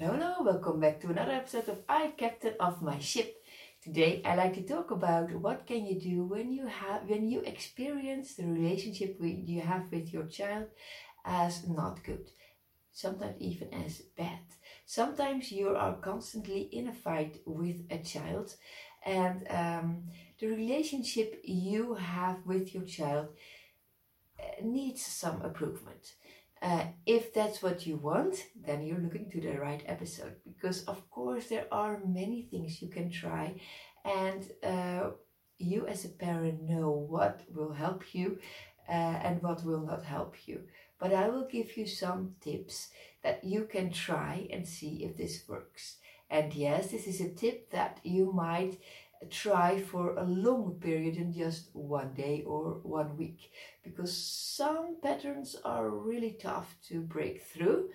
Hello, welcome back to another episode of I Captain of My Ship. Today I like to talk about what can you do when you have when you experience the relationship you have with your child as not good, sometimes even as bad. Sometimes you are constantly in a fight with a child, and um, the relationship you have with your child uh, needs some improvement. Uh, if that's what you want, then you're looking to the right episode because, of course, there are many things you can try, and uh, you as a parent know what will help you uh, and what will not help you. But I will give you some tips that you can try and see if this works. And yes, this is a tip that you might try for a long period in just one day or one week because some patterns are really tough to break through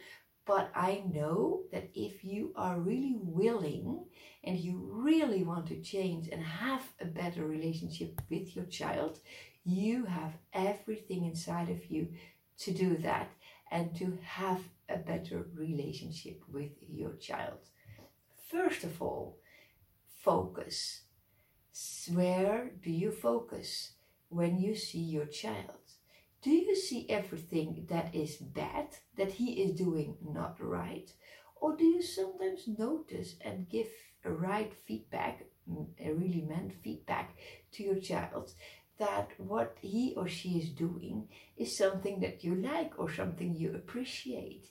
but I know that if you are really willing and you really want to change and have a better relationship with your child, you have everything inside of you to do that and to have a better relationship with your child. First of all, focus. Where do you focus when you see your child? Do you see everything that is bad, that he is doing not right? Or do you sometimes notice and give right feedback, a really meant feedback to your child that what he or she is doing is something that you like or something you appreciate?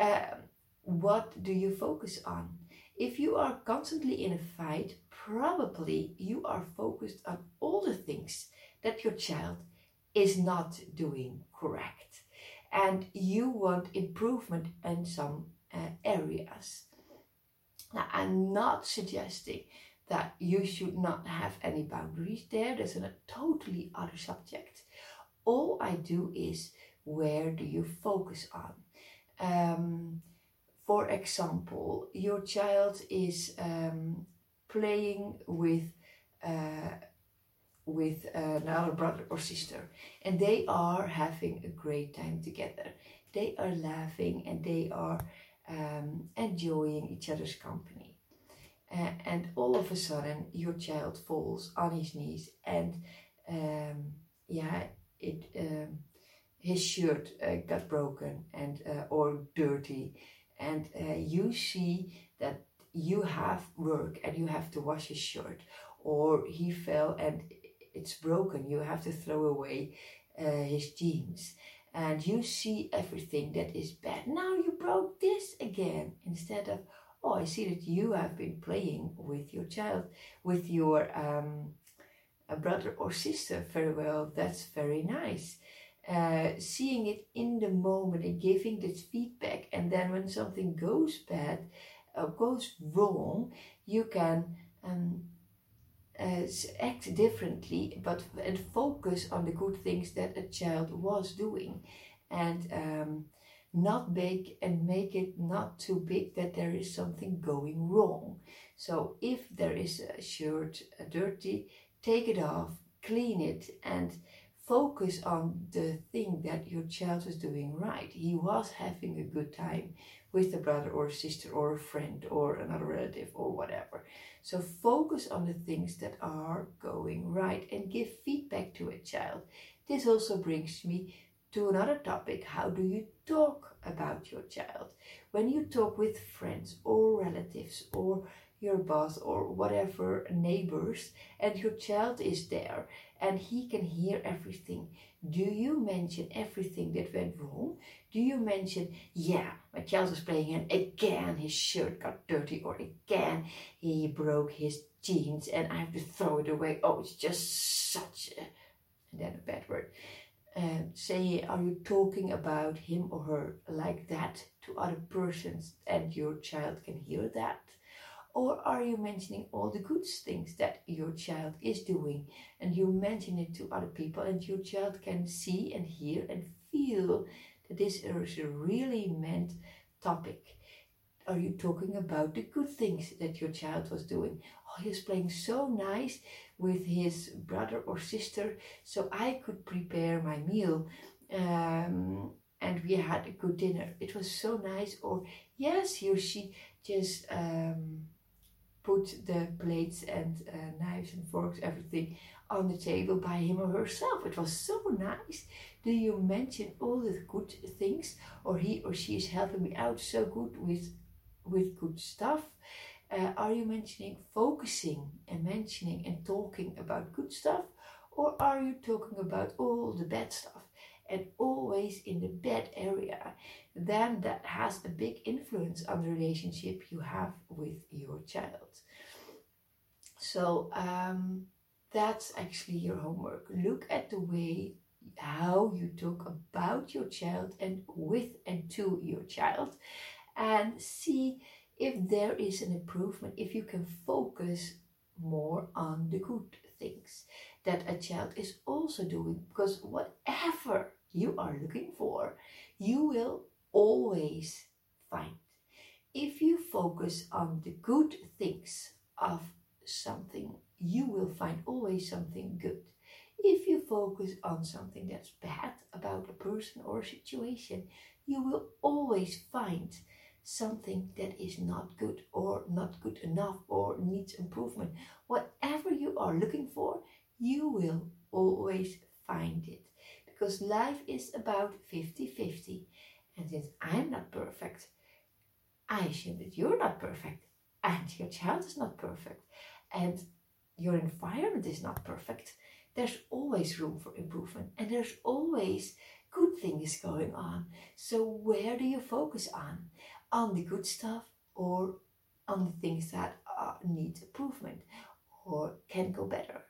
Um, what do you focus on? If you are constantly in a fight, probably you are focused on all the things that your child is not doing correct. And you want improvement in some uh, areas. Now, I'm not suggesting that you should not have any boundaries there. That's a totally other subject. All I do is where do you focus on? Um, for example, your child is um, playing with uh, with another brother or sister, and they are having a great time together. They are laughing and they are um, enjoying each other's company. Uh, and all of a sudden, your child falls on his knees, and um, yeah, it um, his shirt uh, got broken and uh, or dirty, and uh, you see that you have work and you have to wash his shirt. Or he fell and it's broken. You have to throw away uh, his jeans. And you see everything that is bad. Now you broke this again. Instead of oh i see that you have been playing with your child with your um, brother or sister very well. That's very nice uh, seeing it in the moment and giving this feedback and then when something goes bad uh, goes wrong you can um, uh, act differently but and focus on the good things that a child was doing. And um, not big and make it not too big that there is something going wrong. So if there is a shirt dirty take it off clean it and focus on the thing that your child was doing right. He was having a good time with a brother or a sister or a friend or another relative or whatever. So focus on the things that are going right and give feedback to a child. This also brings me to another topic. How do you talk about your child? When you talk with friends or relatives or your boss or whatever neighbors and your child is there and he can hear everything. Do you mention everything that went wrong? Do you mention yeah my child was playing and again his shirt got dirty or again he broke his jeans and i have to throw it away. Oh it's just such a and then a bad word. Um, say are you talking about him or her like that to other persons and your child can hear that or are you mentioning all the good things that your child is doing and you mention it to other people and your child can see and hear and feel that this is a really meant topic? Are you talking about the good things that your child was doing? Oh, he's playing so nice with his brother or sister, so I could prepare my meal. Um, and we had a good dinner. It was so nice. Or yes, he or she just um, put the plates and uh, knives and forks, everything on the table by him or herself. It was so nice. Do you mention all the good things, or he or she is helping me out so good with with good stuff? Uh, are you mentioning focusing and mentioning and talking about good stuff, or are you talking about all the bad stuff? And always in the bad area, then that has a big influence on the relationship you have with your child. So um, that's actually your homework. Look at the way how you talk about your child and with and to your child and see if there is an improvement, if you can focus more on the good things that a child is also doing. Because whatever you are looking for, you will always find. If you focus on the good things of something, you will find always something good. If you focus on something that's bad about a person or a situation, you will always find something that is not good or not good enough or needs improvement. Whatever you are looking for, you will always find it because life is about 50 50. And since I'm not perfect, I assume that you're not perfect, and your child is not perfect, and your environment is not perfect. There's always room for improvement, and there's always good things going on. So, where do you focus on? On the good stuff or on the things that uh, need improvement or can go better?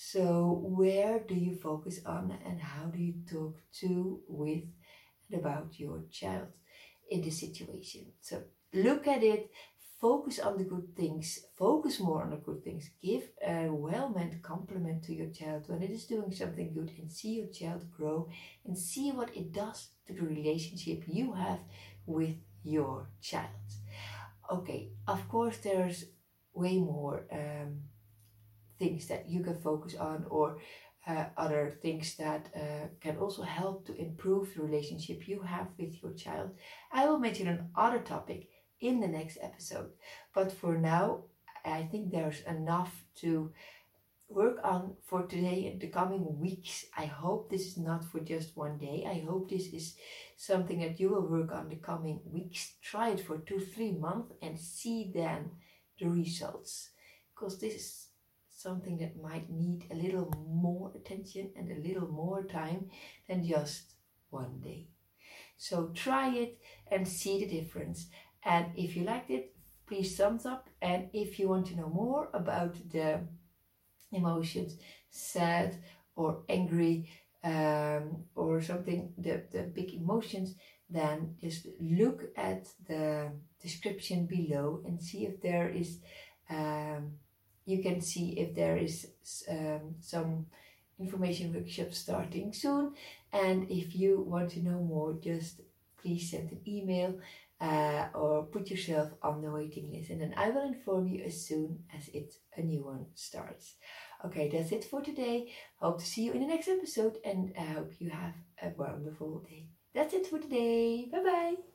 So, where do you focus on and how do you talk to, with, and about your child in the situation? So, look at it, focus on the good things, focus more on the good things, give a well meant compliment to your child when it is doing something good, and see your child grow and see what it does to the relationship you have with your child. Okay, of course, there's way more. Um, things that you can focus on or uh, other things that uh, can also help to improve the relationship you have with your child. I will mention another topic in the next episode. But for now, I think there's enough to work on for today and the coming weeks. I hope this is not for just one day. I hope this is something that you will work on the coming weeks. Try it for two, three months and see then the results. Because this is something that might need a little more attention and a little more time than just one day. So try it and see the difference. And if you liked it, please thumbs up. And if you want to know more about the emotions, sad or angry, um, or something, the, the big emotions, then just look at the description below and see if there is um, you can see if there is um, some information workshop starting soon. And if you want to know more, just please send an email uh, or put yourself on the waiting list, and then I will inform you as soon as it a new one starts. Okay, that's it for today. Hope to see you in the next episode, and I hope you have a wonderful day. That's it for today. Bye bye.